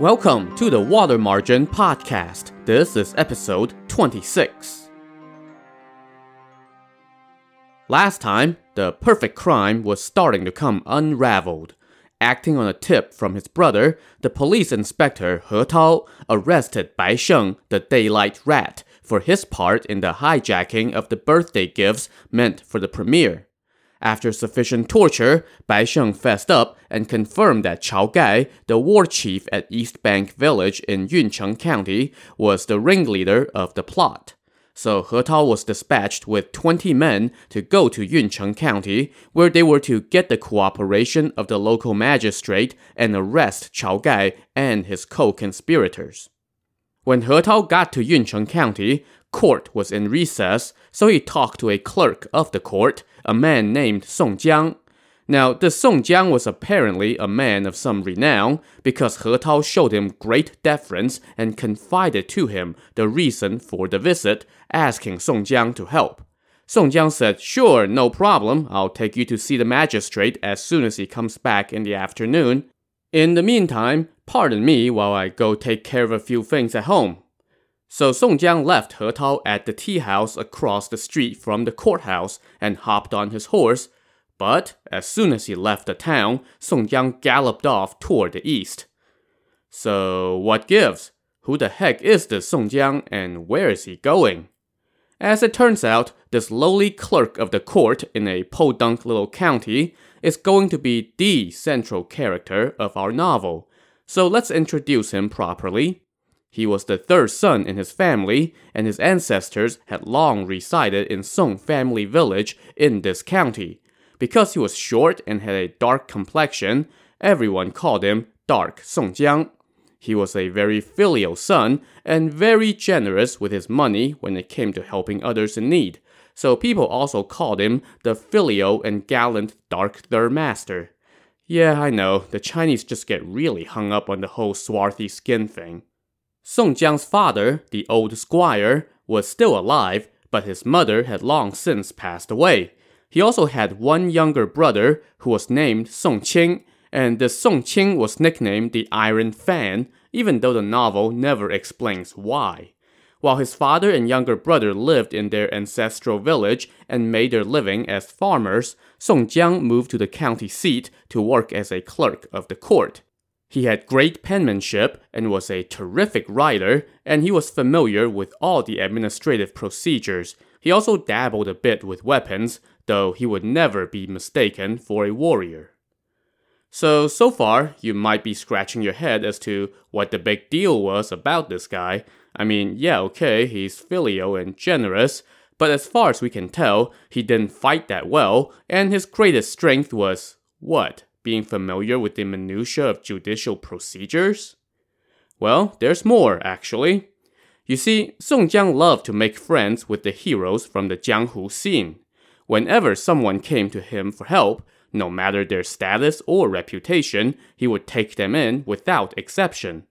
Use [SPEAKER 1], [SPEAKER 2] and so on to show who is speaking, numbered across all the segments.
[SPEAKER 1] Welcome to the Water Margin Podcast. This is episode 26. Last time, the perfect crime was starting to come unraveled. Acting on a tip from his brother, the police inspector He Tao arrested Bai Sheng, the daylight rat, for his part in the hijacking of the birthday gifts meant for the premier. After sufficient torture, Bai Sheng fessed up and confirmed that Chao Gai, the war chief at East Bank Village in Yuncheng County, was the ringleader of the plot. So He Tao was dispatched with 20 men to go to Yuncheng County, where they were to get the cooperation of the local magistrate and arrest Chao Gai and his co-conspirators. When He Tao got to Yuncheng County, court was in recess, so he talked to a clerk of the court, a man named Song Jiang. Now, this Song Jiang was apparently a man of some renown because He Tao showed him great deference and confided to him the reason for the visit, asking Song Jiang to help. Song Jiang said, Sure, no problem. I'll take you to see the magistrate as soon as he comes back in the afternoon. In the meantime, pardon me while I go take care of a few things at home. So Song Jiang left He Tao at the tea house across the street from the courthouse and hopped on his horse. But as soon as he left the town, Song Jiang galloped off toward the east. So what gives? Who the heck is this Song Jiang and where is he going? As it turns out, this lowly clerk of the court in a podunk little county is going to be the central character of our novel. So let's introduce him properly. He was the third son in his family, and his ancestors had long resided in Song family village in this county. Because he was short and had a dark complexion, everyone called him Dark Song Jiang. He was a very filial son and very generous with his money when it came to helping others in need, so people also called him the filial and gallant Dark Third Master. Yeah, I know, the Chinese just get really hung up on the whole swarthy skin thing. Song Jiang's father, the old squire, was still alive, but his mother had long since passed away. He also had one younger brother who was named Song Qing, and this Song Qing was nicknamed the Iron Fan, even though the novel never explains why. While his father and younger brother lived in their ancestral village and made their living as farmers, Song Jiang moved to the county seat to work as a clerk of the court. He had great penmanship and was a terrific writer, and he was familiar with all the administrative procedures. He also dabbled a bit with weapons, though he would never be mistaken for a warrior. So, so far, you might be scratching your head as to what the big deal was about this guy. I mean, yeah, okay, he's filial and generous, but as far as we can tell, he didn't fight that well, and his greatest strength was what? Being familiar with the minutiae of judicial procedures? Well, there's more, actually. You see, Song Jiang loved to make friends with the heroes from the Jianghu scene. Whenever someone came to him for help, no matter their status or reputation, he would take them in without exception.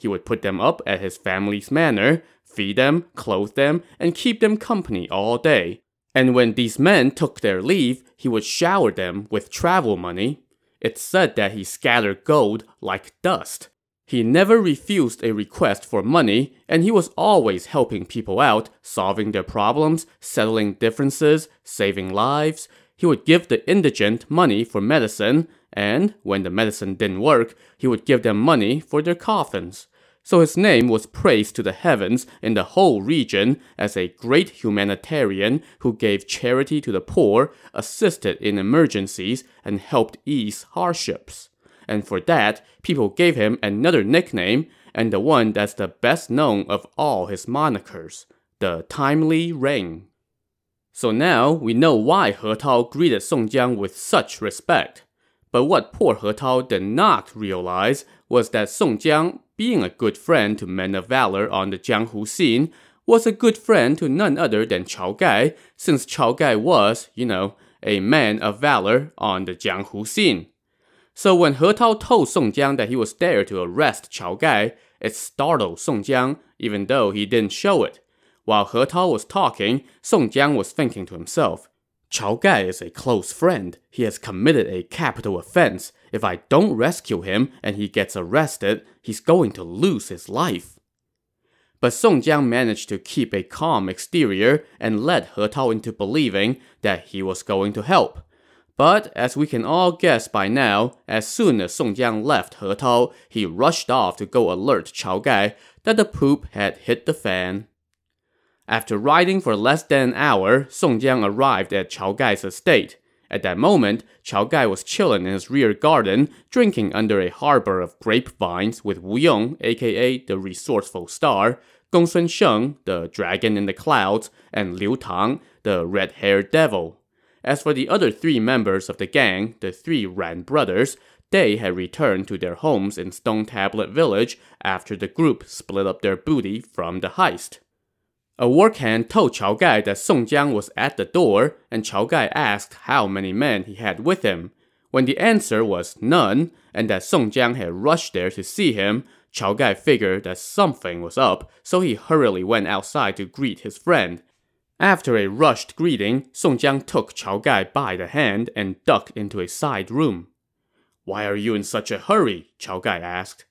[SPEAKER 1] He would put them up at his family's manor, feed them, clothe them, and keep them company all day. And when these men took their leave, he would shower them with travel money. It's said that he scattered gold like dust. He never refused a request for money, and he was always helping people out, solving their problems, settling differences, saving lives. He would give the indigent money for medicine, and when the medicine didn't work, he would give them money for their coffins. So his name was praised to the heavens in the whole region as a great humanitarian who gave charity to the poor, assisted in emergencies, and helped ease hardships. And for that, people gave him another nickname, and the one that's the best known of all his monikers, the Timely Rain. So now we know why He Tao greeted Song Jiang with such respect. But what poor He Tao did not realize was that Song Jiang, being a good friend to men of valor on the Jianghu scene, was a good friend to none other than Chao Gai, since Chao Gai was, you know, a man of valor on the Jianghu scene. So when He Tao told Song Jiang that he was there to arrest Chao Gai, it startled Song Jiang, even though he didn't show it. While He Tao was talking, Song Jiang was thinking to himself, Chao Gai is a close friend. He has committed a capital offense. If I don't rescue him and he gets arrested, he's going to lose his life. But Song Jiang managed to keep a calm exterior and led He Tao into believing that he was going to help. But as we can all guess by now, as soon as Song Jiang left He Tao, he rushed off to go alert Chao Gai that the poop had hit the fan. After riding for less than an hour, Song Jiang arrived at Chao Gai's estate. At that moment, Chao Gai was chilling in his rear garden, drinking under a harbor of grapevines with Wu Yong, aka the resourceful star, Gongsun Sheng, the dragon in the clouds, and Liu Tang, the red-haired devil. As for the other three members of the gang, the three Ruan brothers, they had returned to their homes in Stone Tablet Village after the group split up their booty from the heist. A workhand told Chao Gai that Song Jiang was at the door, and Chao Gai asked how many men he had with him. When the answer was none, and that Song Jiang had rushed there to see him, Chao Gai figured that something was up, so he hurriedly went outside to greet his friend. After a rushed greeting, Song Jiang took Chao Gai by the hand and ducked into a side room. Why are you in such a hurry? Chao Gai asked.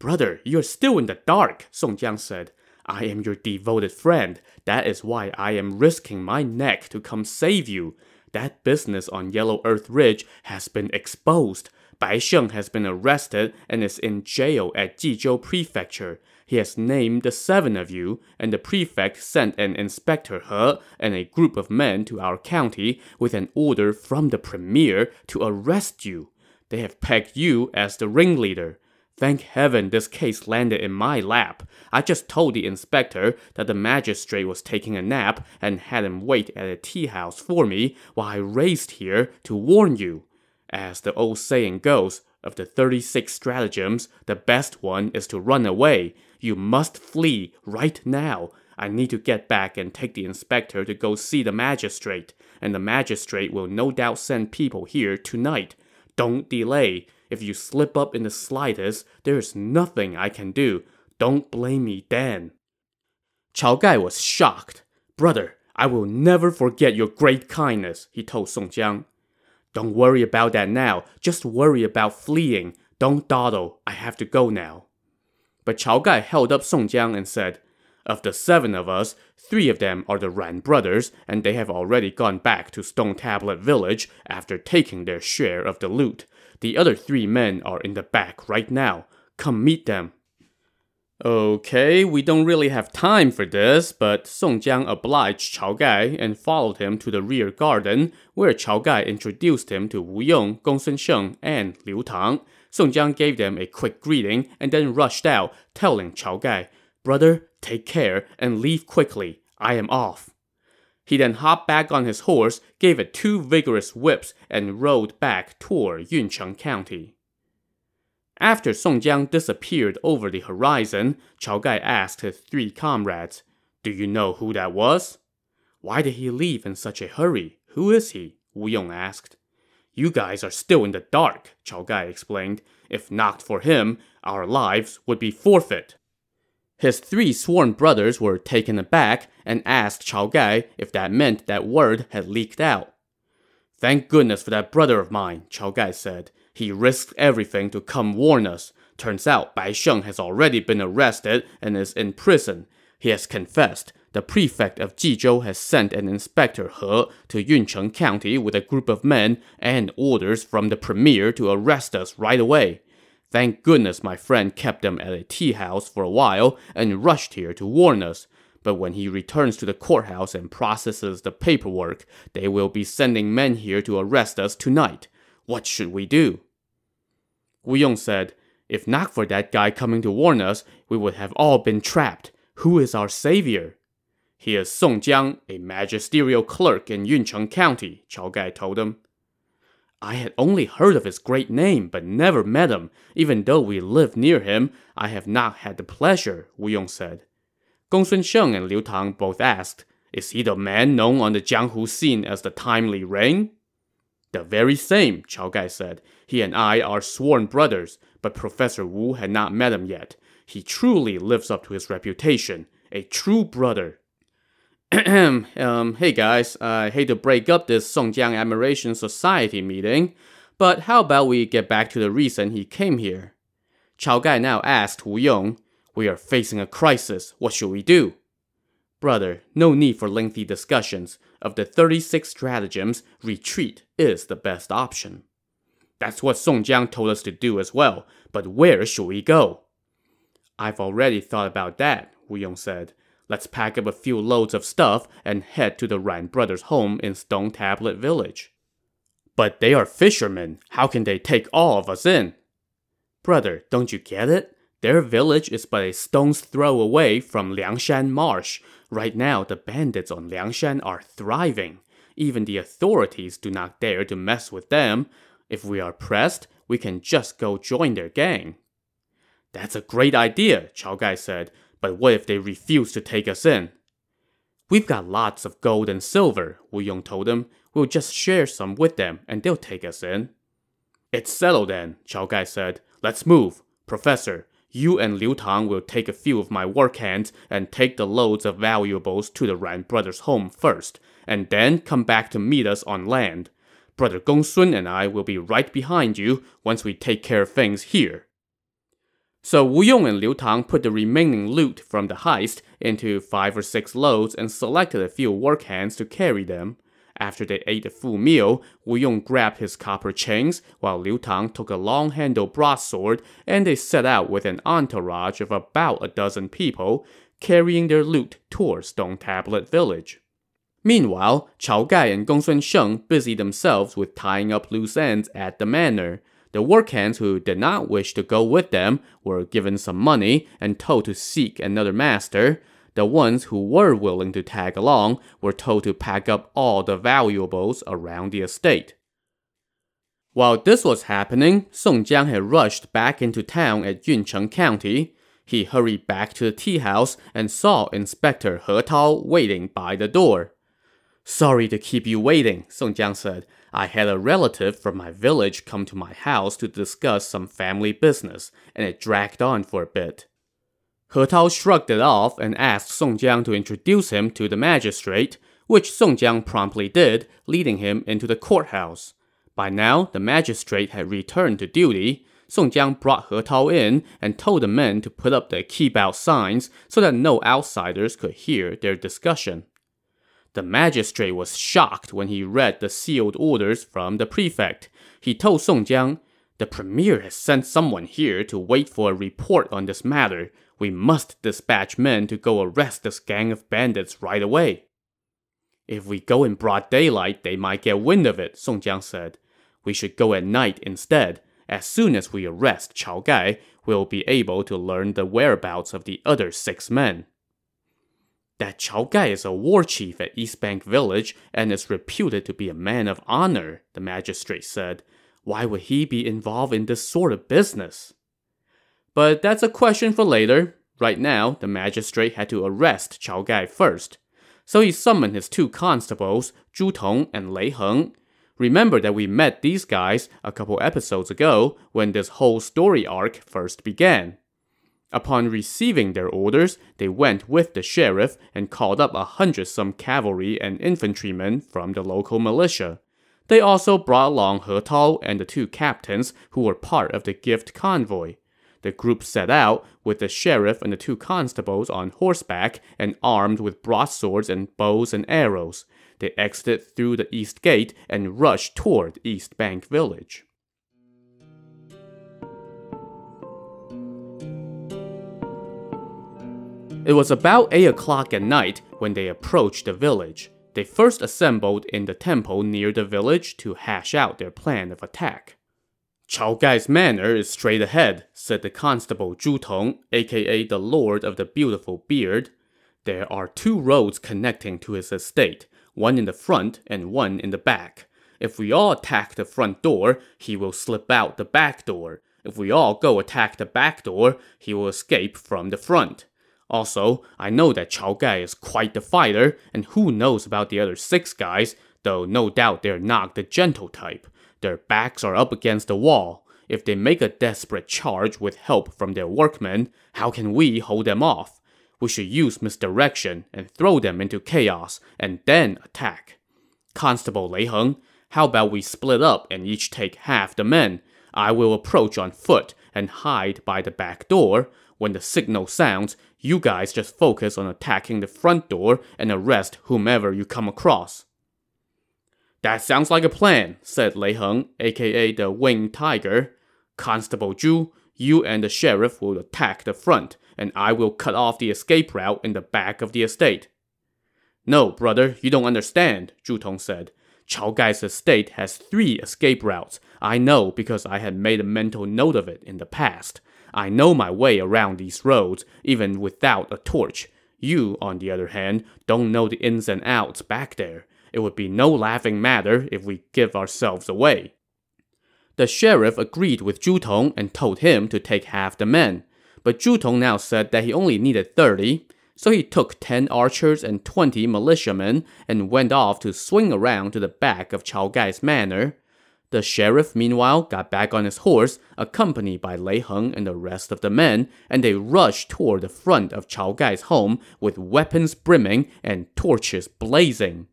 [SPEAKER 1] Brother, you're still in the dark, Song Jiang said. I am your devoted friend. That is why I am risking my neck to come save you. That business on Yellow Earth Ridge has been exposed. Bai Sheng has been arrested and is in jail at Jizhou Prefecture. He has named the seven of you, and the prefect sent an inspector He and a group of men to our county with an order from the premier to arrest you. They have pegged you as the ringleader. Thank heaven this case landed in my lap. I just told the inspector that the magistrate was taking a nap and had him wait at a tea house for me while I raced here to warn you. As the old saying goes, of the 36 stratagems, the best one is to run away. You must flee right now. I need to get back and take the inspector to go see the magistrate, and the magistrate will no doubt send people here tonight. Don't delay. If you slip up in the slightest, there is nothing I can do. Don't blame me then. Chao Gai was shocked. Brother, I will never forget your great kindness, he told Song Jiang. Don't worry about that now. Just worry about fleeing. Don't dawdle. I have to go now. But Chao Gai held up Song Jiang and said, Of the seven of us, three of them are the Ruan brothers, and they have already gone back to Stone Tablet Village after taking their share of the loot. The other three men are in the back right now. Come meet them. Okay, we don't really have time for this, but Song Jiang obliged Chao Gai and followed him to the rear garden, where Chao Gai introduced him to Wu Yong, Gongsun Sheng, and Liu Tang. Song Jiang gave them a quick greeting and then rushed out, telling Chao Gai, Brother, take care and leave quickly. I am off. He then hopped back on his horse, gave it two vigorous whips, and rode back toward Yuncheng County. After Song Jiang disappeared over the horizon, Chao Gai asked his three comrades, Do you know who that was? Why did he leave in such a hurry? Who is he? Wu Yong asked. You guys are still in the dark, Chao Gai explained. If not for him, our lives would be forfeit. His three sworn brothers were taken aback and asked Chao Gai if that meant that word had leaked out. Thank goodness for that brother of mine, Chao Gai said. He risked everything to come warn us. Turns out Bai Sheng has already been arrested and is in prison. He has confessed. The prefect of Jizhou has sent an inspector He to Yuncheng County with a group of men and orders from the premier to arrest us right away. Thank goodness my friend kept them at a tea house for a while and rushed here to warn us. But when he returns to the courthouse and processes the paperwork, they will be sending men here to arrest us tonight. What should we do? Wu Yong said, If not for that guy coming to warn us, we would have all been trapped. Who is our savior? He is Song Jiang, a magisterial clerk in Yuncheng County, Chao Gai told him. I had only heard of his great name, but never met him. Even though we live near him, I have not had the pleasure, Wu Yong said. Gongsun Sheng and Liu Tang both asked, Is he the man known on the Jianghu scene as the Timely Rain? The very same, Chao Gai said. He and I are sworn brothers, but Professor Wu had not met him yet. He truly lives up to his reputation, a true brother. um, hey guys, I hate to break up this Songjiang Admiration Society meeting, but how about we get back to the reason he came here? Chao Gai now asked Wu Yong, We are facing a crisis. What should we do? Brother, no need for lengthy discussions. Of the 36 stratagems, retreat is the best option. That's what Song Jiang told us to do as well, but where should we go? I've already thought about that, Wu Yong said. Let's pack up a few loads of stuff and head to the Ruan brothers' home in Stone Tablet Village. But they are fishermen. How can they take all of us in? Brother, don't you get it? Their village is but a stone's throw away from Liangshan Marsh. Right now, the bandits on Liangshan are thriving. Even the authorities do not dare to mess with them. If we are pressed, we can just go join their gang. That's a great idea, Chao Gai said, but what if they refuse to take us in? We've got lots of gold and silver, Wu Yong told him. We'll just share some with them and they'll take us in. It's settled then, Chao Gai said. Let's move. Professor, you and Liu Tang will take a few of my work hands and take the loads of valuables to the Ruan brothers' home first, and then come back to meet us on land. Brother Gongsun and I will be right behind you once we take care of things here. So Wu Yong and Liu Tang put the remaining loot from the heist into five or six loads and selected a few work hands to carry them. After they ate a full meal, Wu Yong grabbed his copper chains, while Liu Tang took a long-handled broadsword, and they set out with an entourage of about a dozen people, carrying their loot towards Stone Tablet Village. Meanwhile, Chao Gai and Gongsun Sheng busied themselves with tying up loose ends at the manor. The work hands who did not wish to go with them were given some money and told to seek another master. The ones who were willing to tag along were told to pack up all the valuables around the estate. While this was happening, Song Jiang had rushed back into town at Yuncheng County. He hurried back to the tea house and saw Inspector He Tao waiting by the door. Sorry to keep you waiting, Song Jiang said. I had a relative from my village come to my house to discuss some family business, and it dragged on for a bit. He Tao shrugged it off and asked Song Jiang to introduce him to the magistrate, which Song Jiang promptly did, leading him into the courthouse. By now, the magistrate had returned to duty. Song Jiang brought He Tao in and told the men to put up the keep out signs so that no outsiders could hear their discussion. The magistrate was shocked when he read the sealed orders from the prefect. He told Song Jiang, The premier has sent someone here to wait for a report on this matter. We must dispatch men to go arrest this gang of bandits right away. If we go in broad daylight, they might get wind of it, Song Jiang said. We should go at night instead. As soon as we arrest Chao Gai, we'll be able to learn the whereabouts of the other six men. That Chao Gai is a war chief at East Bank Village and is reputed to be a man of honor, the magistrate said. Why would he be involved in this sort of business? But that's a question for later. Right now, the magistrate had to arrest Chao Gai first. So he summoned his two constables, Zhu Tong and Lei Heng. Remember that we met these guys a couple episodes ago when this whole story arc first began. Upon receiving their orders, they went with the sheriff and called up a hundred some cavalry and infantrymen from the local militia. They also brought along He Tao and the two captains who were part of the gift convoy. The group set out with the sheriff and the two constables on horseback and armed with broadswords and bows and arrows. They exited through the east gate and rushed toward East Bank Village. It was about 8 o'clock at night when they approached the village. They first assembled in the temple near the village to hash out their plan of attack. Chao Gai's manor is straight ahead, said the constable Zhu Tong, aka the Lord of the Beautiful Beard. There are two roads connecting to his estate, one in the front and one in the back. If we all attack the front door, he will slip out the back door. If we all go attack the back door, he will escape from the front. Also, I know that Chao Gai is quite the fighter, and who knows about the other six guys, though no doubt they're not the gentle type. Their backs are up against the wall. If they make a desperate charge with help from their workmen, how can we hold them off? We should use misdirection and throw them into chaos and then attack. Constable Lei Heng, how about we split up and each take half the men? I will approach on foot and hide by the back door. When the signal sounds, you guys just focus on attacking the front door and arrest whomever you come across. That sounds like a plan, said Lei Heng, aka the Winged Tiger. Constable Zhu, you and the sheriff will attack the front, and I will cut off the escape route in the back of the estate. No, brother, you don't understand, Zhu Tong said. Chao Gai's estate has three escape routes. I know because I had made a mental note of it in the past. I know my way around these roads, even without a torch. You, on the other hand, don't know the ins and outs back there. It would be no laughing matter if we give ourselves away. The sheriff agreed with Zhu Tong and told him to take half the men. But Zhu Tong now said that he only needed 30, so he took 10 archers and 20 militiamen and went off to swing around to the back of Chao Gai's manor. The sheriff, meanwhile, got back on his horse, accompanied by Lei Heng and the rest of the men, and they rushed toward the front of Chao Gai's home with weapons brimming and torches blazing.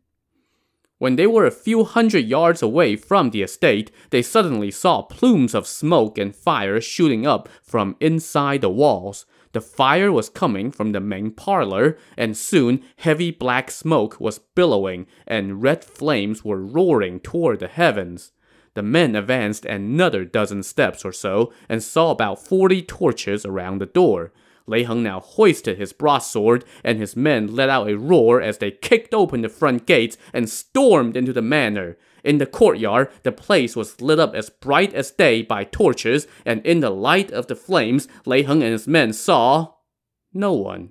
[SPEAKER 1] When they were a few hundred yards away from the estate, they suddenly saw plumes of smoke and fire shooting up from inside the walls. The fire was coming from the main parlor, and soon heavy black smoke was billowing, and red flames were roaring toward the heavens. The men advanced another dozen steps or so and saw about forty torches around the door. Lei Heng now hoisted his broadsword, and his men let out a roar as they kicked open the front gates and stormed into the manor. In the courtyard, the place was lit up as bright as day by torches, and in the light of the flames, Lei Heng and his men saw no one.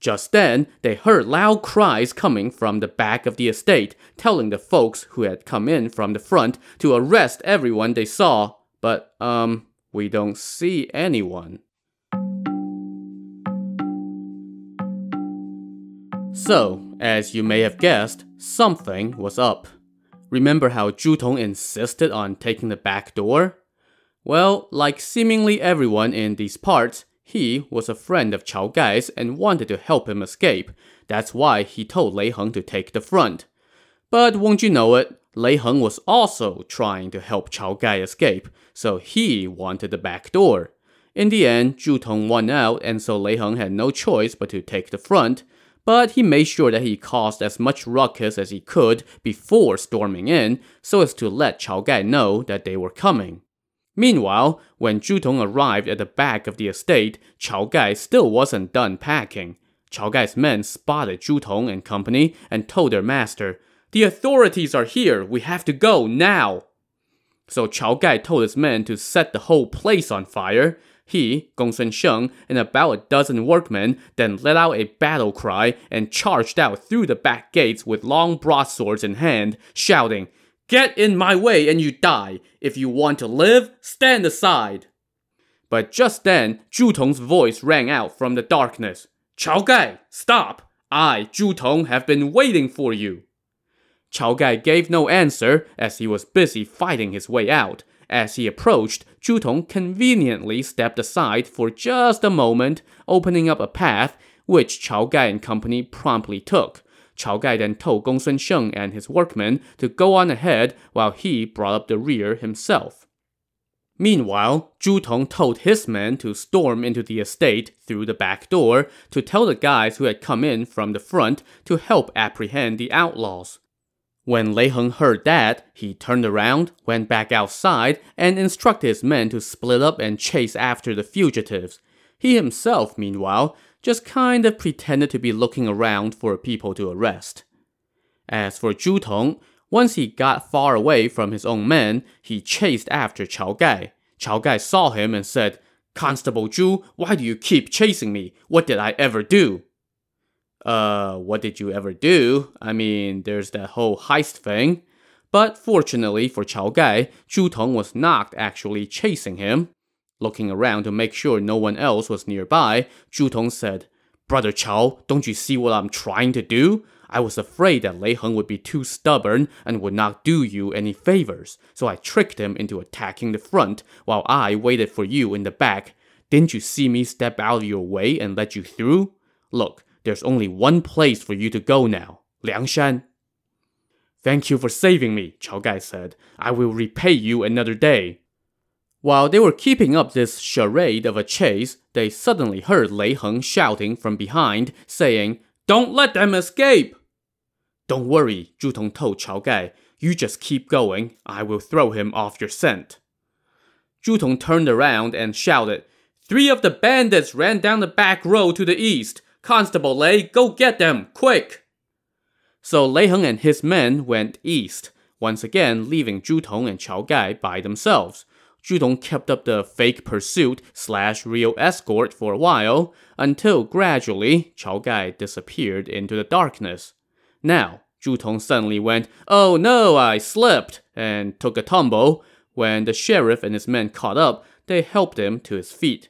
[SPEAKER 1] Just then, they heard loud cries coming from the back of the estate, telling the folks who had come in from the front to arrest everyone they saw. But, um, we don't see anyone. So, as you may have guessed, something was up. Remember how Zhu Tong insisted on taking the back door? Well, like seemingly everyone in these parts, he was a friend of Chao Gai's and wanted to help him escape. That's why he told Lei Heng to take the front. But won't you know it, Lei Heng was also trying to help Chao Gai escape, so he wanted the back door. In the end, Zhu Tong won out, and so Lei Heng had no choice but to take the front but he made sure that he caused as much ruckus as he could before storming in, so as to let Chao Gai know that they were coming. Meanwhile, when Zhu Tong arrived at the back of the estate, Chao Gai still wasn't done packing. Chao Gai's men spotted Zhu Tong and company and told their master, The authorities are here, we have to go now! So Chao Gai told his men to set the whole place on fire, he, Gongsun Sheng, and about a dozen workmen then let out a battle cry and charged out through the back gates with long broadswords in hand, shouting, Get in my way and you die. If you want to live, stand aside. But just then, Zhu Tong's voice rang out from the darkness. Chao Gai, stop! I, Zhu Tong, have been waiting for you. Chao Gai gave no answer as he was busy fighting his way out, as he approached, Zhu Tong conveniently stepped aside for just a moment, opening up a path, which Chao Gai and company promptly took. Chao Gai then told Gongsun Sheng and his workmen to go on ahead while he brought up the rear himself. Meanwhile, Zhu Tong told his men to storm into the estate through the back door to tell the guys who had come in from the front to help apprehend the outlaws. When Lei Heng heard that, he turned around, went back outside, and instructed his men to split up and chase after the fugitives. He himself, meanwhile, just kind of pretended to be looking around for people to arrest. As for Zhu Tong, once he got far away from his own men, he chased after Chao Gai. Chao Gai saw him and said, Constable Zhu, why do you keep chasing me? What did I ever do? uh, what did you ever do? I mean, there's that whole heist thing. But fortunately for Chao Gai, Zhu Tong was not actually chasing him. Looking around to make sure no one else was nearby, Zhu Tong said, Brother Chao, don't you see what I'm trying to do? I was afraid that Lei Heng would be too stubborn and would not do you any favors, so I tricked him into attacking the front while I waited for you in the back. Didn't you see me step out of your way and let you through? Look, there's only one place for you to go now Liangshan. Thank you for saving me, Chao Gai said. I will repay you another day. While they were keeping up this charade of a chase, they suddenly heard Lei Heng shouting from behind, saying, Don't let them escape! Don't worry, Zhu Tong told Chao Gai. You just keep going. I will throw him off your scent. Zhu Tong turned around and shouted, Three of the bandits ran down the back road to the east. Constable Lei, go get them, quick! So Lei Heng and his men went east, once again leaving Zhu Tong and Chao Gai by themselves. Zhu Tong kept up the fake pursuit slash real escort for a while, until gradually Chao Gai disappeared into the darkness. Now, Zhu Tong suddenly went, Oh no, I slipped, and took a tumble. When the sheriff and his men caught up, they helped him to his feet.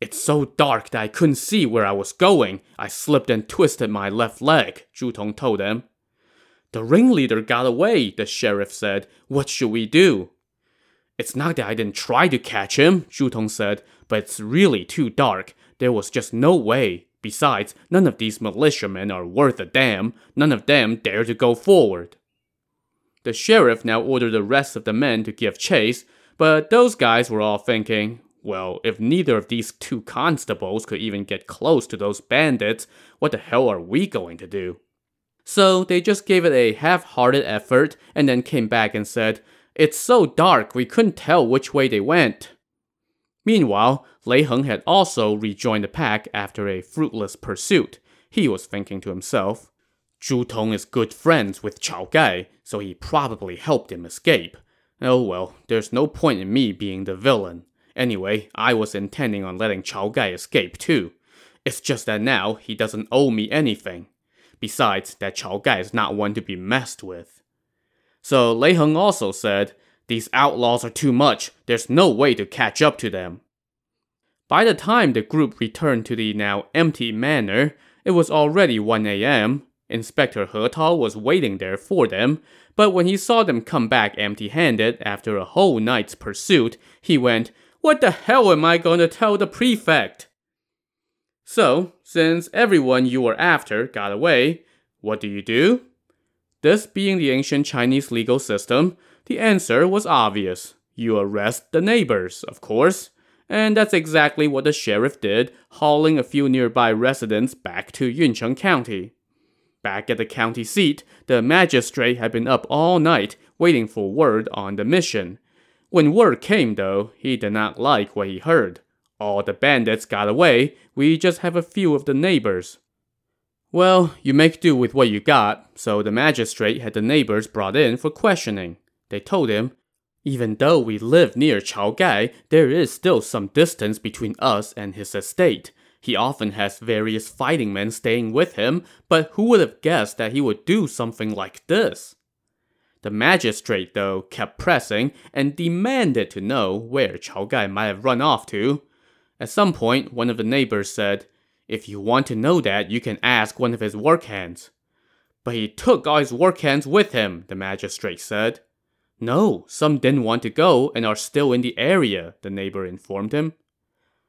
[SPEAKER 1] It's so dark that I couldn't see where I was going. I slipped and twisted my left leg, Zhu Tong told them. The ringleader got away, the sheriff said. What should we do? It's not that I didn't try to catch him, Zhu Tong said, but it's really too dark. There was just no way. Besides, none of these militiamen are worth a damn. None of them dare to go forward. The sheriff now ordered the rest of the men to give chase, but those guys were all thinking, well, if neither of these two constables could even get close to those bandits, what the hell are we going to do? So they just gave it a half hearted effort and then came back and said, It's so dark we couldn't tell which way they went. Meanwhile, Lei Heng had also rejoined the pack after a fruitless pursuit. He was thinking to himself, Zhu Tong is good friends with Chao Gai, so he probably helped him escape. Oh well, there's no point in me being the villain. Anyway, I was intending on letting Chao Gai escape too. It's just that now he doesn't owe me anything. Besides, that Chao Gai is not one to be messed with. So Lei Heng also said, These outlaws are too much. There's no way to catch up to them. By the time the group returned to the now empty manor, it was already 1 a.m. Inspector He Tao was waiting there for them, but when he saw them come back empty handed after a whole night's pursuit, he went, what the hell am I going to tell the prefect? So, since everyone you were after got away, what do you do? This being the ancient Chinese legal system, the answer was obvious. You arrest the neighbors, of course. And that's exactly what the sheriff did, hauling a few nearby residents back to Yuncheng County. Back at the county seat, the magistrate had been up all night waiting for word on the mission, when word came, though, he did not like what he heard. All the bandits got away, we just have a few of the neighbors. Well, you make do with what you got, so the magistrate had the neighbors brought in for questioning. They told him, even though we live near Chao Gai, there is still some distance between us and his estate. He often has various fighting men staying with him, but who would have guessed that he would do something like this? The magistrate, though, kept pressing and demanded to know where Chao Gai might have run off to. At some point, one of the neighbors said, If you want to know that, you can ask one of his work hands. But he took all his work hands with him, the magistrate said. No, some didn't want to go and are still in the area, the neighbor informed him.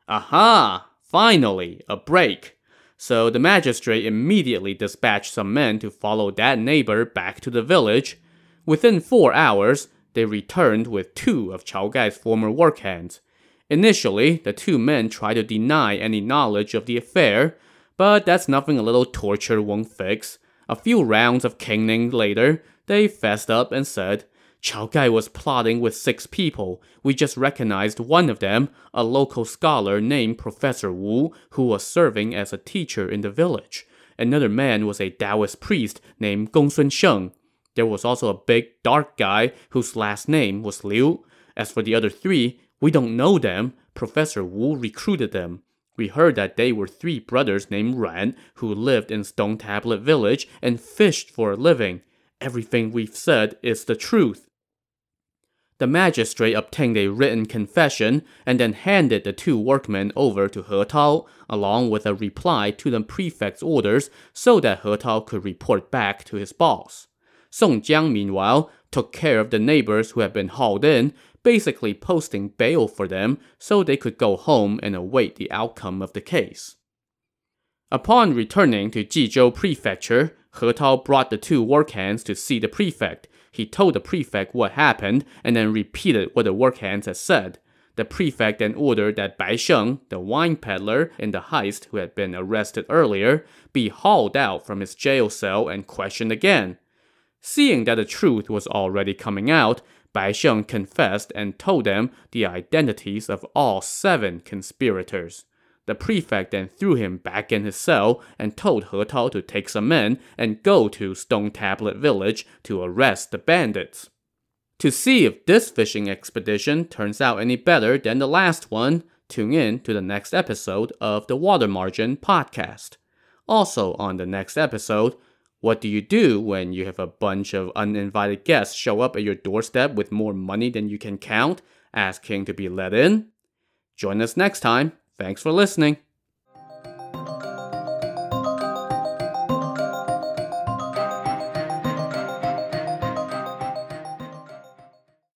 [SPEAKER 1] Aha! Finally, a break. So the magistrate immediately dispatched some men to follow that neighbor back to the village Within four hours, they returned with two of Chao Gai's former work hands. Initially, the two men tried to deny any knowledge of the affair, but that's nothing a little torture won't fix. A few rounds of caning later, they fessed up and said, Chao Gai was plotting with six people. We just recognized one of them, a local scholar named Professor Wu, who was serving as a teacher in the village. Another man was a Taoist priest named Gongsun Sheng. There was also a big, dark guy whose last name was Liu. As for the other three, we don't know them. Professor Wu recruited them. We heard that they were three brothers named Ruan who lived in Stone Tablet Village and fished for a living. Everything we've said is the truth. The magistrate obtained a written confession and then handed the two workmen over to He Tao, along with a reply to the prefect's orders so that He Tao could report back to his boss. Song Jiang, meanwhile, took care of the neighbors who had been hauled in, basically posting bail for them so they could go home and await the outcome of the case. Upon returning to Jizhou Prefecture, He Tao brought the two work hands to see the prefect. He told the prefect what happened and then repeated what the work hands had said. The prefect then ordered that Bai Sheng, the wine peddler in the heist who had been arrested earlier, be hauled out from his jail cell and questioned again. Seeing that the truth was already coming out, Bai Sheng confessed and told them the identities of all seven conspirators. The prefect then threw him back in his cell and told He Tao to take some men and go to Stone Tablet Village to arrest the bandits. To see if this fishing expedition turns out any better than the last one, tune in to the next episode of the Water Margin podcast. Also, on the next episode, what do you do when you have a bunch of uninvited guests show up at your doorstep with more money than you can count, asking to be let in? Join us next time. Thanks for listening.